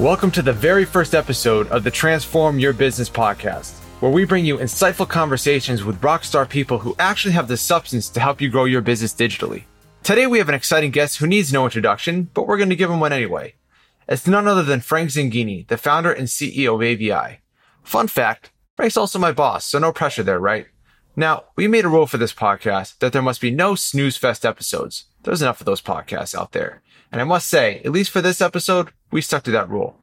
Welcome to the very first episode of the Transform Your Business podcast, where we bring you insightful conversations with rockstar people who actually have the substance to help you grow your business digitally. Today, we have an exciting guest who needs no introduction, but we're going to give him one anyway. It's none other than Frank Zinghini, the founder and CEO of AVI. Fun fact Frank's also my boss, so no pressure there, right? Now, we made a rule for this podcast that there must be no snooze fest episodes. There's enough of those podcasts out there. And I must say, at least for this episode, we stuck to that rule.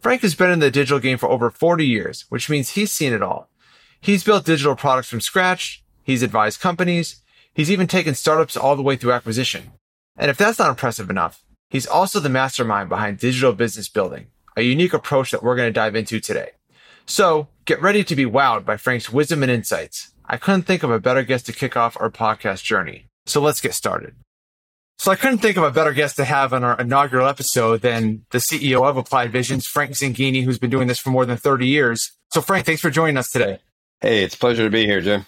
Frank has been in the digital game for over 40 years, which means he's seen it all. He's built digital products from scratch. He's advised companies. He's even taken startups all the way through acquisition. And if that's not impressive enough, he's also the mastermind behind digital business building, a unique approach that we're going to dive into today. So get ready to be wowed by Frank's wisdom and insights. I couldn't think of a better guest to kick off our podcast journey. So let's get started. So I couldn't think of a better guest to have on our inaugural episode than the CEO of Applied Visions, Frank Zinghini, who's been doing this for more than 30 years. So Frank, thanks for joining us today. Hey, it's a pleasure to be here, Jim.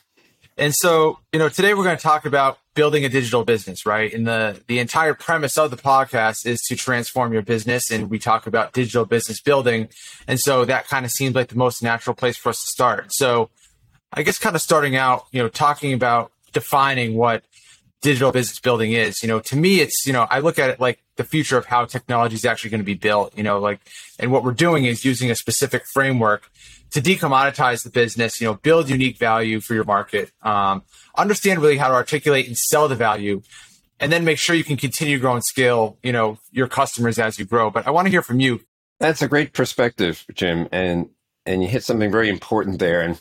And so, you know, today we're going to talk about building a digital business, right? And the the entire premise of the podcast is to transform your business and we talk about digital business building. And so that kind of seems like the most natural place for us to start. So, I guess kind of starting out, you know, talking about defining what digital business building is. You know, to me, it's, you know, I look at it like the future of how technology is actually going to be built, you know, like, and what we're doing is using a specific framework to decommoditize the business, you know, build unique value for your market, um, understand really how to articulate and sell the value, and then make sure you can continue to grow and scale, you know, your customers as you grow. But I want to hear from you. That's a great perspective, Jim. And, and you hit something very important there. And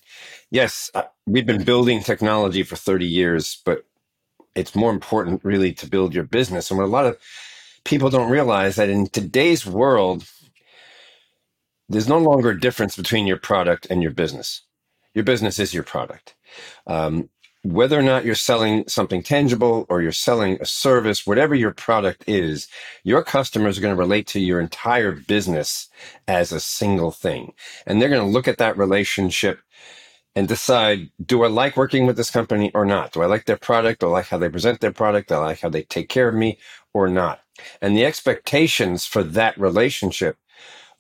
yes, uh, we've been building technology for 30 years, but it's more important really to build your business. And what a lot of people don't realize that in today's world, there's no longer a difference between your product and your business. Your business is your product. Um, whether or not you're selling something tangible or you're selling a service, whatever your product is, your customers are going to relate to your entire business as a single thing. And they're going to look at that relationship and decide do I like working with this company or not? Do I like their product? Do I like how they present their product? Do I like how they take care of me or not? And the expectations for that relationship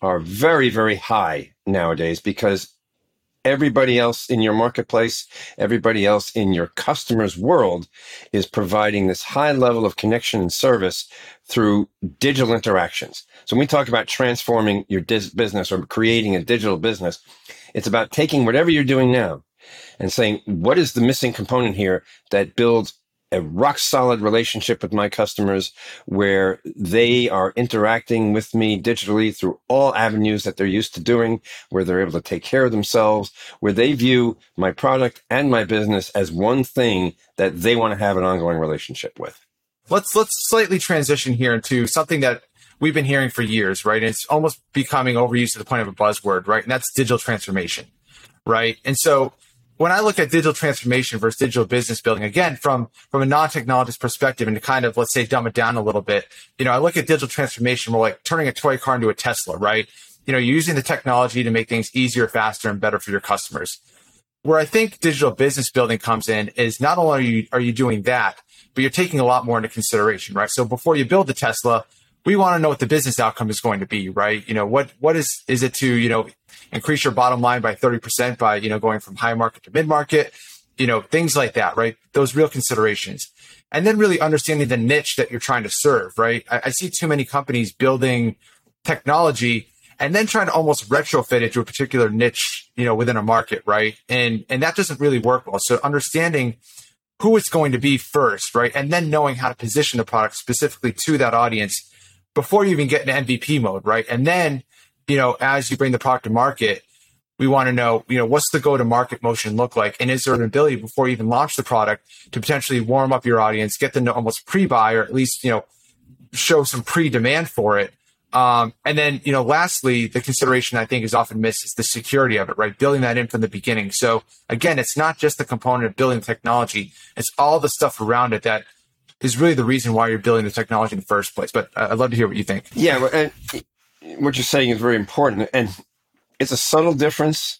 are very, very high nowadays because everybody else in your marketplace, everybody else in your customer's world is providing this high level of connection and service through digital interactions. So when we talk about transforming your dis- business or creating a digital business, it's about taking whatever you're doing now and saying, what is the missing component here that builds a rock solid relationship with my customers where they are interacting with me digitally through all avenues that they're used to doing, where they're able to take care of themselves, where they view my product and my business as one thing that they want to have an ongoing relationship with. Let's let's slightly transition here into something that we've been hearing for years, right? And it's almost becoming overused to the point of a buzzword, right? And that's digital transformation, right? And so when I look at digital transformation versus digital business building, again, from, from a non-technologist perspective and to kind of, let's say, dumb it down a little bit, you know, I look at digital transformation more like turning a toy car into a Tesla, right? You know, using the technology to make things easier, faster, and better for your customers. Where I think digital business building comes in is not only are you, are you doing that, but you're taking a lot more into consideration, right? So before you build the Tesla, we want to know what the business outcome is going to be, right? You know, what what is is it to, you know, increase your bottom line by 30% by, you know, going from high market to mid market, you know, things like that, right? Those real considerations. And then really understanding the niche that you're trying to serve, right? I, I see too many companies building technology and then trying to almost retrofit it to a particular niche, you know, within a market, right? And and that doesn't really work well. So understanding who it's going to be first, right? And then knowing how to position the product specifically to that audience before you even get into MVP mode, right? And then, you know, as you bring the product to market, we want to know, you know, what's the go to market motion look like? And is there an ability before you even launch the product to potentially warm up your audience, get them to almost pre buy or at least, you know, show some pre demand for it? Um, and then, you know, lastly, the consideration I think is often missed is the security of it, right? Building that in from the beginning. So again, it's not just the component of building technology. It's all the stuff around it that is really the reason why you're building the technology in the first place. But I'd love to hear what you think. Yeah, what you're saying is very important, and it's a subtle difference,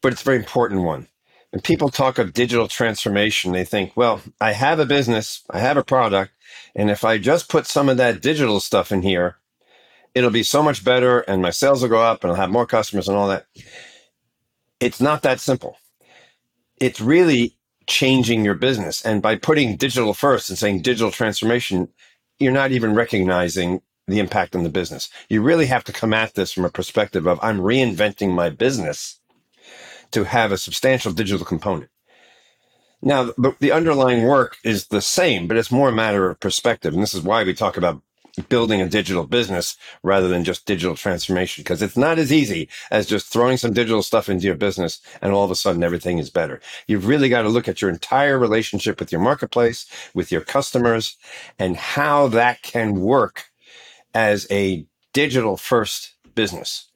but it's a very important one. When people talk of digital transformation, they think, well, I have a business, I have a product, and if I just put some of that digital stuff in here, it'll be so much better and my sales will go up and I'll have more customers and all that. It's not that simple. It's really changing your business. And by putting digital first and saying digital transformation, you're not even recognizing the impact on the business. You really have to come at this from a perspective of I'm reinventing my business to have a substantial digital component. Now, the, the underlying work is the same, but it's more a matter of perspective. And this is why we talk about building a digital business rather than just digital transformation because it's not as easy as just throwing some digital stuff into your business and all of a sudden everything is better. You've really got to look at your entire relationship with your marketplace, with your customers and how that can work as a digital first business.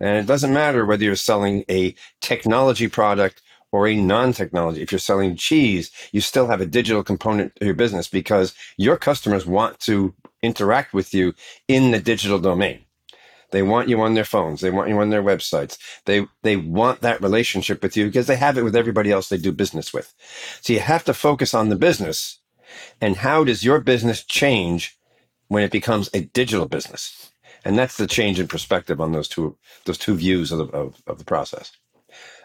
And it doesn't matter whether you're selling a technology product or a non-technology. If you're selling cheese, you still have a digital component to your business because your customers want to interact with you in the digital domain. They want you on their phones. They want you on their websites. They, they want that relationship with you because they have it with everybody else they do business with. So you have to focus on the business and how does your business change when it becomes a digital business? And that's the change in perspective on those two, those two views of the, of, of the process.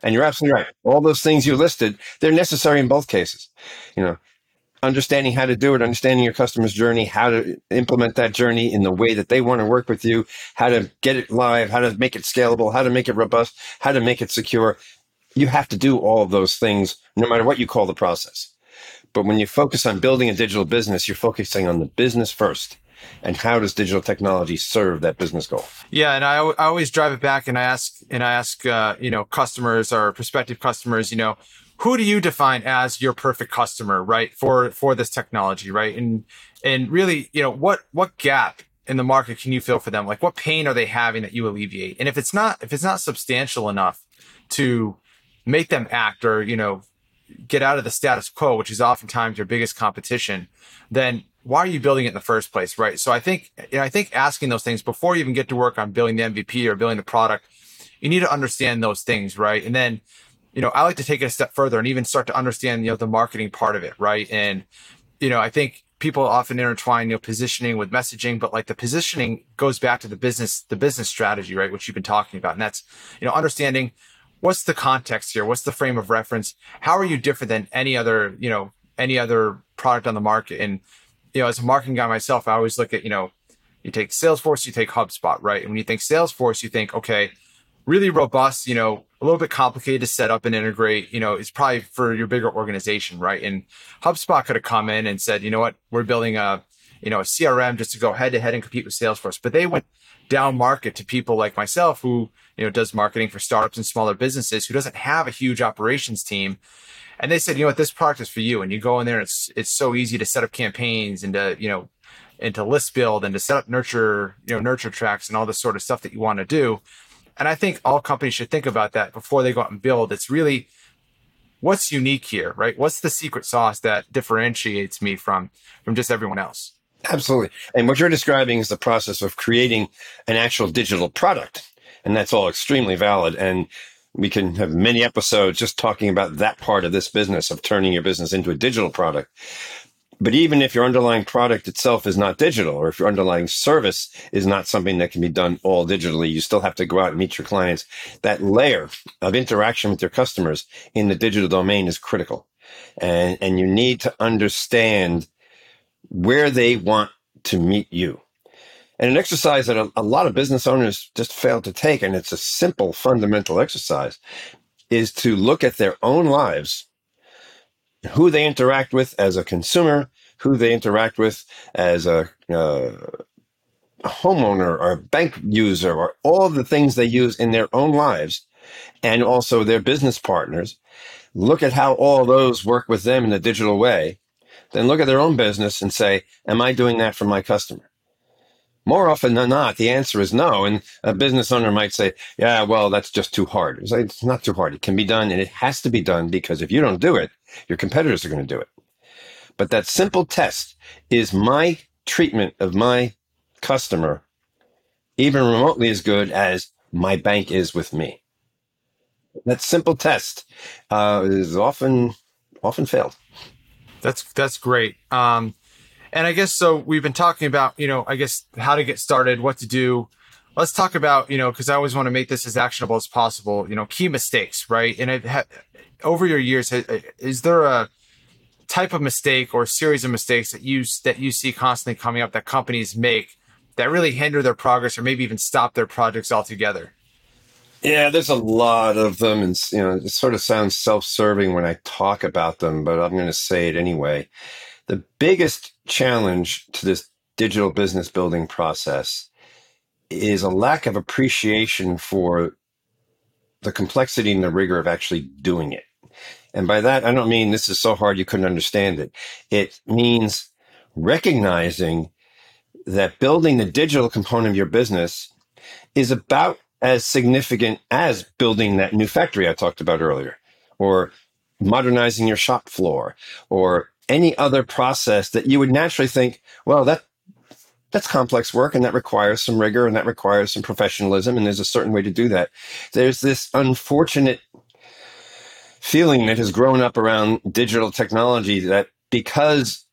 And you're absolutely right. All those things you listed, they're necessary in both cases. You know, understanding how to do it, understanding your customer's journey, how to implement that journey in the way that they want to work with you, how to get it live, how to make it scalable, how to make it robust, how to make it secure. You have to do all of those things no matter what you call the process. But when you focus on building a digital business, you're focusing on the business first and how does digital technology serve that business goal? Yeah and i, I always drive it back and i ask and i ask uh, you know customers or prospective customers you know who do you define as your perfect customer right for for this technology right? And and really you know what what gap in the market can you fill for them? Like what pain are they having that you alleviate? And if it's not if it's not substantial enough to make them act or you know get out of the status quo which is oftentimes your biggest competition then why are you building it in the first place, right? So I think, I think asking those things before you even get to work on building the MVP or building the product, you need to understand those things, right? And then, you know, I like to take it a step further and even start to understand, you know, the marketing part of it, right? And, you know, I think people often intertwine, you know, positioning with messaging, but like the positioning goes back to the business, the business strategy, right? Which you've been talking about. And that's, you know, understanding what's the context here? What's the frame of reference? How are you different than any other, you know, any other product on the market? And, you know, as a marketing guy myself, I always look at, you know, you take Salesforce, you take HubSpot, right? And when you think Salesforce, you think, okay, really robust, you know, a little bit complicated to set up and integrate, you know, it's probably for your bigger organization, right? And HubSpot could have come in and said, you know what, we're building a, you know, a CRM just to go head to head and compete with Salesforce. But they went down market to people like myself who, you know, does marketing for startups and smaller businesses who doesn't have a huge operations team and they said, you know what, this product is for you. And you go in there, and it's it's so easy to set up campaigns and to you know, and to list build and to set up nurture you know nurture tracks and all this sort of stuff that you want to do. And I think all companies should think about that before they go out and build. It's really what's unique here, right? What's the secret sauce that differentiates me from from just everyone else? Absolutely. And what you're describing is the process of creating an actual digital product. And that's all extremely valid. And we can have many episodes just talking about that part of this business of turning your business into a digital product. But even if your underlying product itself is not digital, or if your underlying service is not something that can be done all digitally, you still have to go out and meet your clients. That layer of interaction with your customers in the digital domain is critical. And, and you need to understand where they want to meet you. And an exercise that a, a, lot of business owners just fail to take, and it's a simple fundamental exercise, is to look at their own lives, who they interact with as a consumer, who they interact with as a, uh, a homeowner or a bank user, or all the things they use in their own lives, and also their business partners. Look at how all those work with them in a digital way. Then look at their own business and say, Am I doing that for my customer? More often than not, the answer is no. And a business owner might say, yeah, well, that's just too hard. It's, like, it's not too hard. It can be done and it has to be done because if you don't do it, your competitors are going to do it. But that simple test is my treatment of my customer even remotely as good as my bank is with me. That simple test uh, is often often failed. That's that's great. Um, and I guess so we've been talking about, you know, I guess how to get started, what to do. let's talk about you know because I always want to make this as actionable as possible. You know, key mistakes, right? And ha- over your years, is there a type of mistake or series of mistakes that you that you see constantly coming up that companies make that really hinder their progress or maybe even stop their projects altogether? Yeah, there's a lot of them, and you know, it sort of sounds self-serving when I talk about them, but I'm going to say it anyway. The biggest challenge to this digital business building process is a lack of appreciation for the complexity and the rigor of actually doing it. And by that, I don't mean this is so hard you couldn't understand it. It means recognizing that building the digital component of your business is about as significant as building that new factory I talked about earlier, or modernizing your shop floor, or any other process that you would naturally think, well, that that's complex work and that requires some rigor and that requires some professionalism and there's a certain way to do that. There's this unfortunate feeling that has grown up around digital technology that because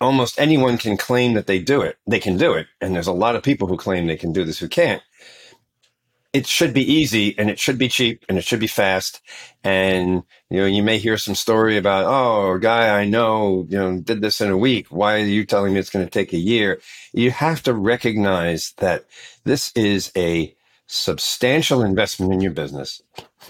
almost anyone can claim that they do it, they can do it. And there's a lot of people who claim they can do this who can't it should be easy and it should be cheap and it should be fast. And, you know, you may hear some story about, oh, a guy I know, you know, did this in a week. Why are you telling me it's going to take a year? You have to recognize that this is a substantial investment in your business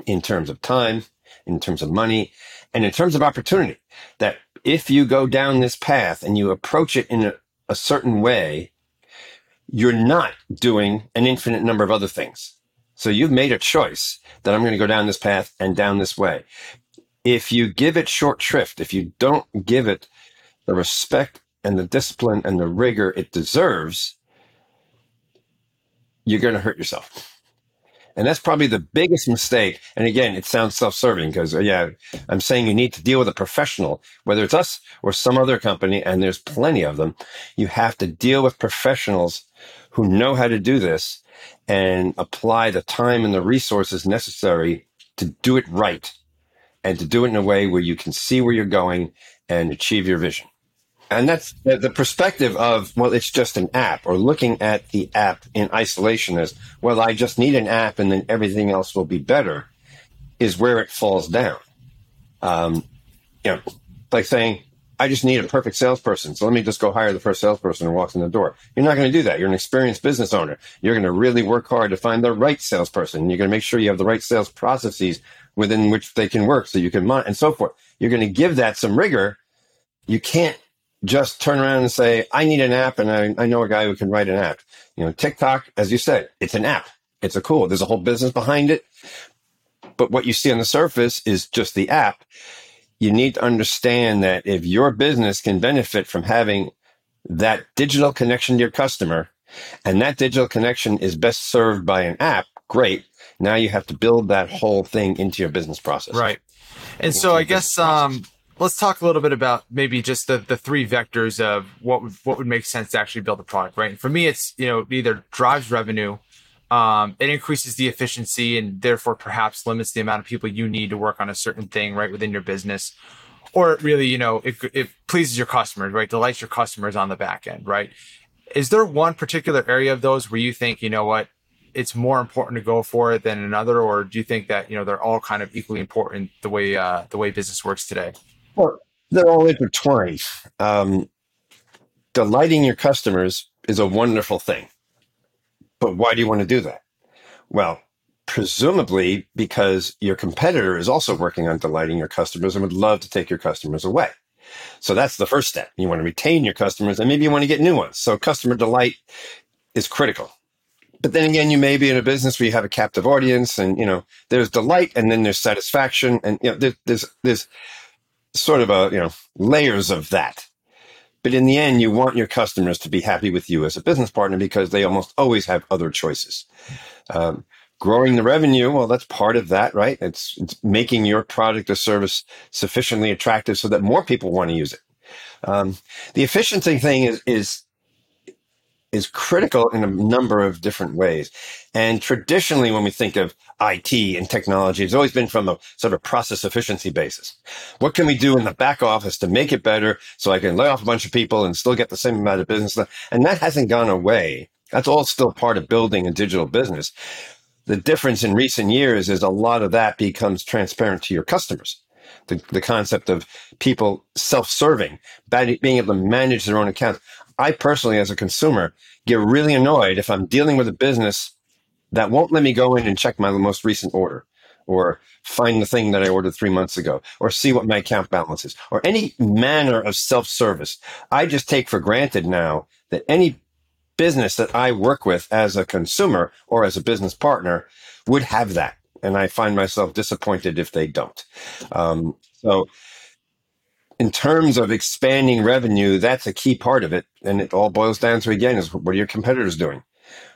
in terms of time, in terms of money, and in terms of opportunity. That if you go down this path and you approach it in a, a certain way, you're not doing an infinite number of other things so you've made a choice that I'm going to go down this path and down this way. If you give it short shrift, if you don't give it the respect and the discipline and the rigor it deserves, you're going to hurt yourself. And that's probably the biggest mistake. And again, it sounds self-serving because uh, yeah, I'm saying you need to deal with a professional, whether it's us or some other company, and there's plenty of them. You have to deal with professionals who know how to do this and apply the time and the resources necessary to do it right and to do it in a way where you can see where you're going and achieve your vision. And that's the perspective of, well, it's just an app or looking at the app in isolation as, well, I just need an app and then everything else will be better is where it falls down. Um, you know, like saying, I just need a perfect salesperson. So let me just go hire the first salesperson who walks in the door. You're not going to do that. You're an experienced business owner. You're going to really work hard to find the right salesperson. You're going to make sure you have the right sales processes within which they can work so you can mon- and so forth. You're going to give that some rigor. You can't just turn around and say, I need an app and I, I know a guy who can write an app. You know, TikTok, as you said, it's an app. It's a cool. There's a whole business behind it. But what you see on the surface is just the app you need to understand that if your business can benefit from having that digital connection to your customer and that digital connection is best served by an app, great. Now you have to build that whole thing into your business process. Right. And so I guess um, let's talk a little bit about maybe just the, the three vectors of what would, what would make sense to actually build a product, right? And for me, it's, you know, either drives revenue um, it increases the efficiency and therefore perhaps limits the amount of people you need to work on a certain thing right within your business. Or it really you know it, it pleases your customers right? Delights your customers on the back end right? Is there one particular area of those where you think you know what it's more important to go for it than another? Or do you think that you know they're all kind of equally important the way uh, the way business works today? Well they're all intertwined. Um, delighting your customers is a wonderful thing but why do you want to do that? Well, presumably because your competitor is also working on delighting your customers and would love to take your customers away. So that's the first step. You want to retain your customers and maybe you want to get new ones. So customer delight is critical. But then again, you may be in a business where you have a captive audience and, you know, there's delight and then there's satisfaction and, you know, there, there's, there's sort of a, you know, layers of that. But in the end, you want your customers to be happy with you as a business partner because they almost always have other choices. Um, growing the revenue, well, that's part of that, right? It's, it's making your product or service sufficiently attractive so that more people want to use it. Um, the efficiency thing is, is is critical in a number of different ways. And traditionally, when we think of IT and technology, it's always been from a sort of process efficiency basis. What can we do in the back office to make it better so I can lay off a bunch of people and still get the same amount of business? And that hasn't gone away. That's all still part of building a digital business. The difference in recent years is a lot of that becomes transparent to your customers. The, the concept of people self-serving, being able to manage their own accounts. I personally, as a consumer, get really annoyed if I'm dealing with a business that won't let me go in and check my most recent order or find the thing that I ordered three months ago or see what my account balance is or any manner of self service. I just take for granted now that any business that I work with as a consumer or as a business partner would have that. And I find myself disappointed if they don't. Um, so, in terms of expanding revenue, that's a key part of it. And it all boils down to again is what are your competitors doing?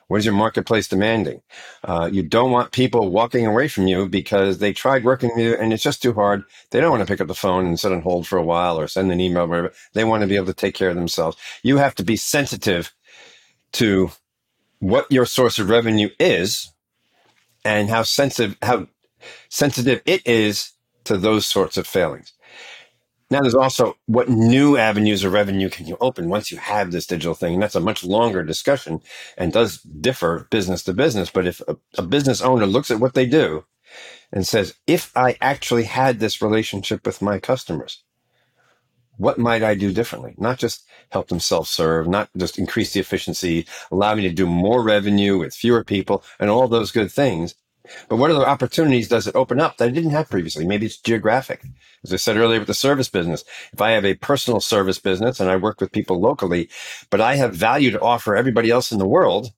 What is your marketplace demanding? Uh, you don't want people walking away from you because they tried working with you and it's just too hard. They don't want to pick up the phone and sit on hold for a while or send an email, whatever. They want to be able to take care of themselves. You have to be sensitive to what your source of revenue is and how sensitive, how sensitive it is to those sorts of failings. Now, there's also what new avenues of revenue can you open once you have this digital thing? And that's a much longer discussion and does differ business to business. But if a, a business owner looks at what they do and says, if I actually had this relationship with my customers, what might I do differently? Not just help them self serve, not just increase the efficiency, allow me to do more revenue with fewer people and all those good things, but what other opportunities does it open up that I didn't have previously? Maybe it's geographic. As I said earlier with the service business, if I have a personal service business and I work with people locally, but I have value to offer everybody else in the world,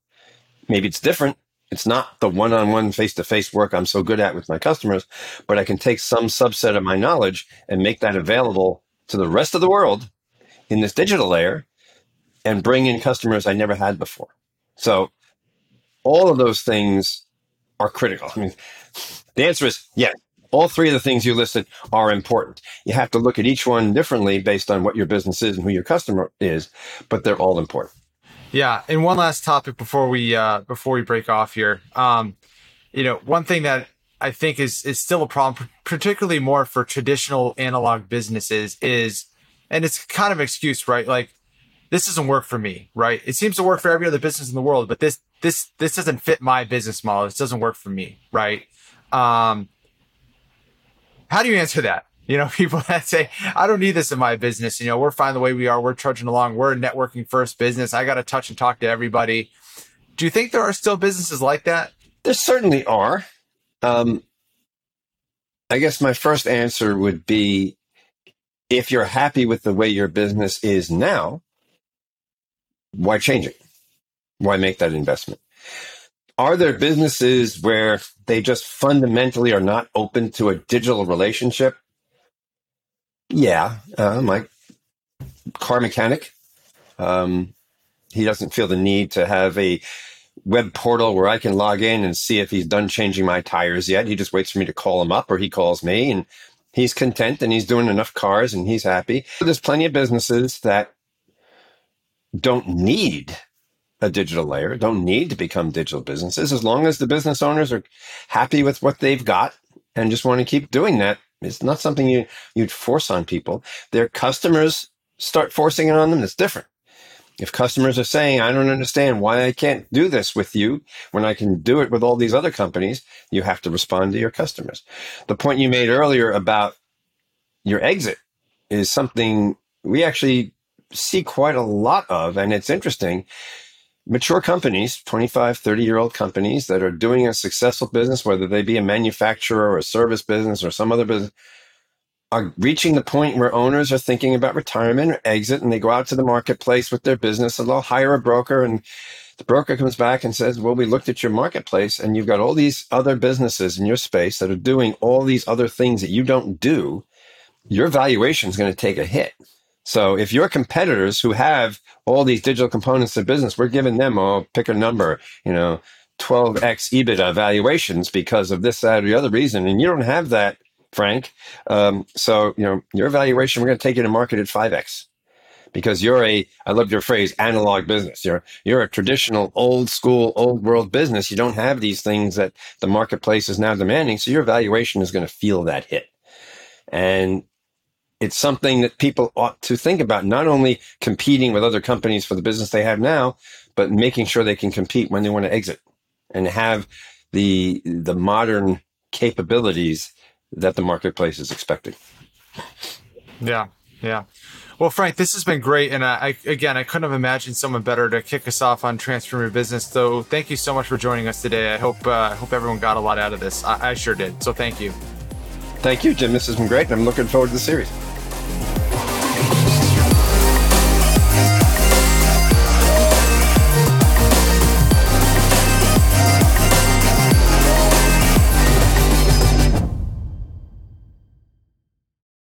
maybe it's different. It's not the one on one face to face work I'm so good at with my customers, but I can take some subset of my knowledge and make that available to the rest of the world in this digital layer and bring in customers I never had before. So all of those things are critical? I mean, the answer is yes. All three of the things you listed are important. You have to look at each one differently based on what your business is and who your customer is, but they're all important. Yeah, and one last topic before we uh, before we break off here. Um, you know, one thing that I think is is still a problem, particularly more for traditional analog businesses, is, and it's kind of excuse, right? Like this doesn't work for me, right? It seems to work for every other business in the world, but this this this doesn't fit my business model. This doesn't work for me, right? Um, how do you answer that? You know, people that say, I don't need this in my business. You know, we're fine the way we are. We're trudging along. We're a networking first business. I got to touch and talk to everybody. Do you think there are still businesses like that? There certainly are. Um, I guess my first answer would be if you're happy with the way your business is now, why change it? Why make that investment? Are there businesses where they just fundamentally are not open to a digital relationship? Yeah, uh, my car mechanic. Um, he doesn't feel the need to have a web portal where I can log in and see if he's done changing my tires yet. He just waits for me to call him up or he calls me and he's content and he's doing enough cars and he's happy. There's plenty of businesses that don't need a digital layer, don't need to become digital businesses as long as the business owners are happy with what they've got and just want to keep doing that. It's not something you, you'd force on people. Their customers start forcing it on them. It's different. If customers are saying, I don't understand why I can't do this with you when I can do it with all these other companies, you have to respond to your customers. The point you made earlier about your exit is something we actually see quite a lot of, and it's interesting. Mature companies, 25, 30 year old companies that are doing a successful business, whether they be a manufacturer or a service business or some other business, are reaching the point where owners are thinking about retirement or exit and they go out to the marketplace with their business and they'll hire a broker and the broker comes back and says, well, we looked at your marketplace and you've got all these other businesses in your space that are doing all these other things that you don't do. Your valuation is going to take a hit. So if your competitors who have all these digital components of business, we're giving them, all pick a number, you know, 12x EBITDA valuations because of this, that, or the other reason. And you don't have that, Frank. Um, so, you know, your valuation, we're going to take you to market at 5x because you're a, I love your phrase, analog business. You're, you're a traditional old school, old world business. You don't have these things that the marketplace is now demanding. So your valuation is going to feel that hit. And it's something that people ought to think about, not only competing with other companies for the business they have now, but making sure they can compete when they want to exit and have the the modern capabilities that the marketplace is expecting. Yeah, yeah. Well, Frank, this has been great, and I, again I couldn't have imagined someone better to kick us off on transforming your business. So, thank you so much for joining us today. I hope uh, I hope everyone got a lot out of this. I, I sure did. So, thank you. Thank you, Jim. This has been great. I'm looking forward to the series.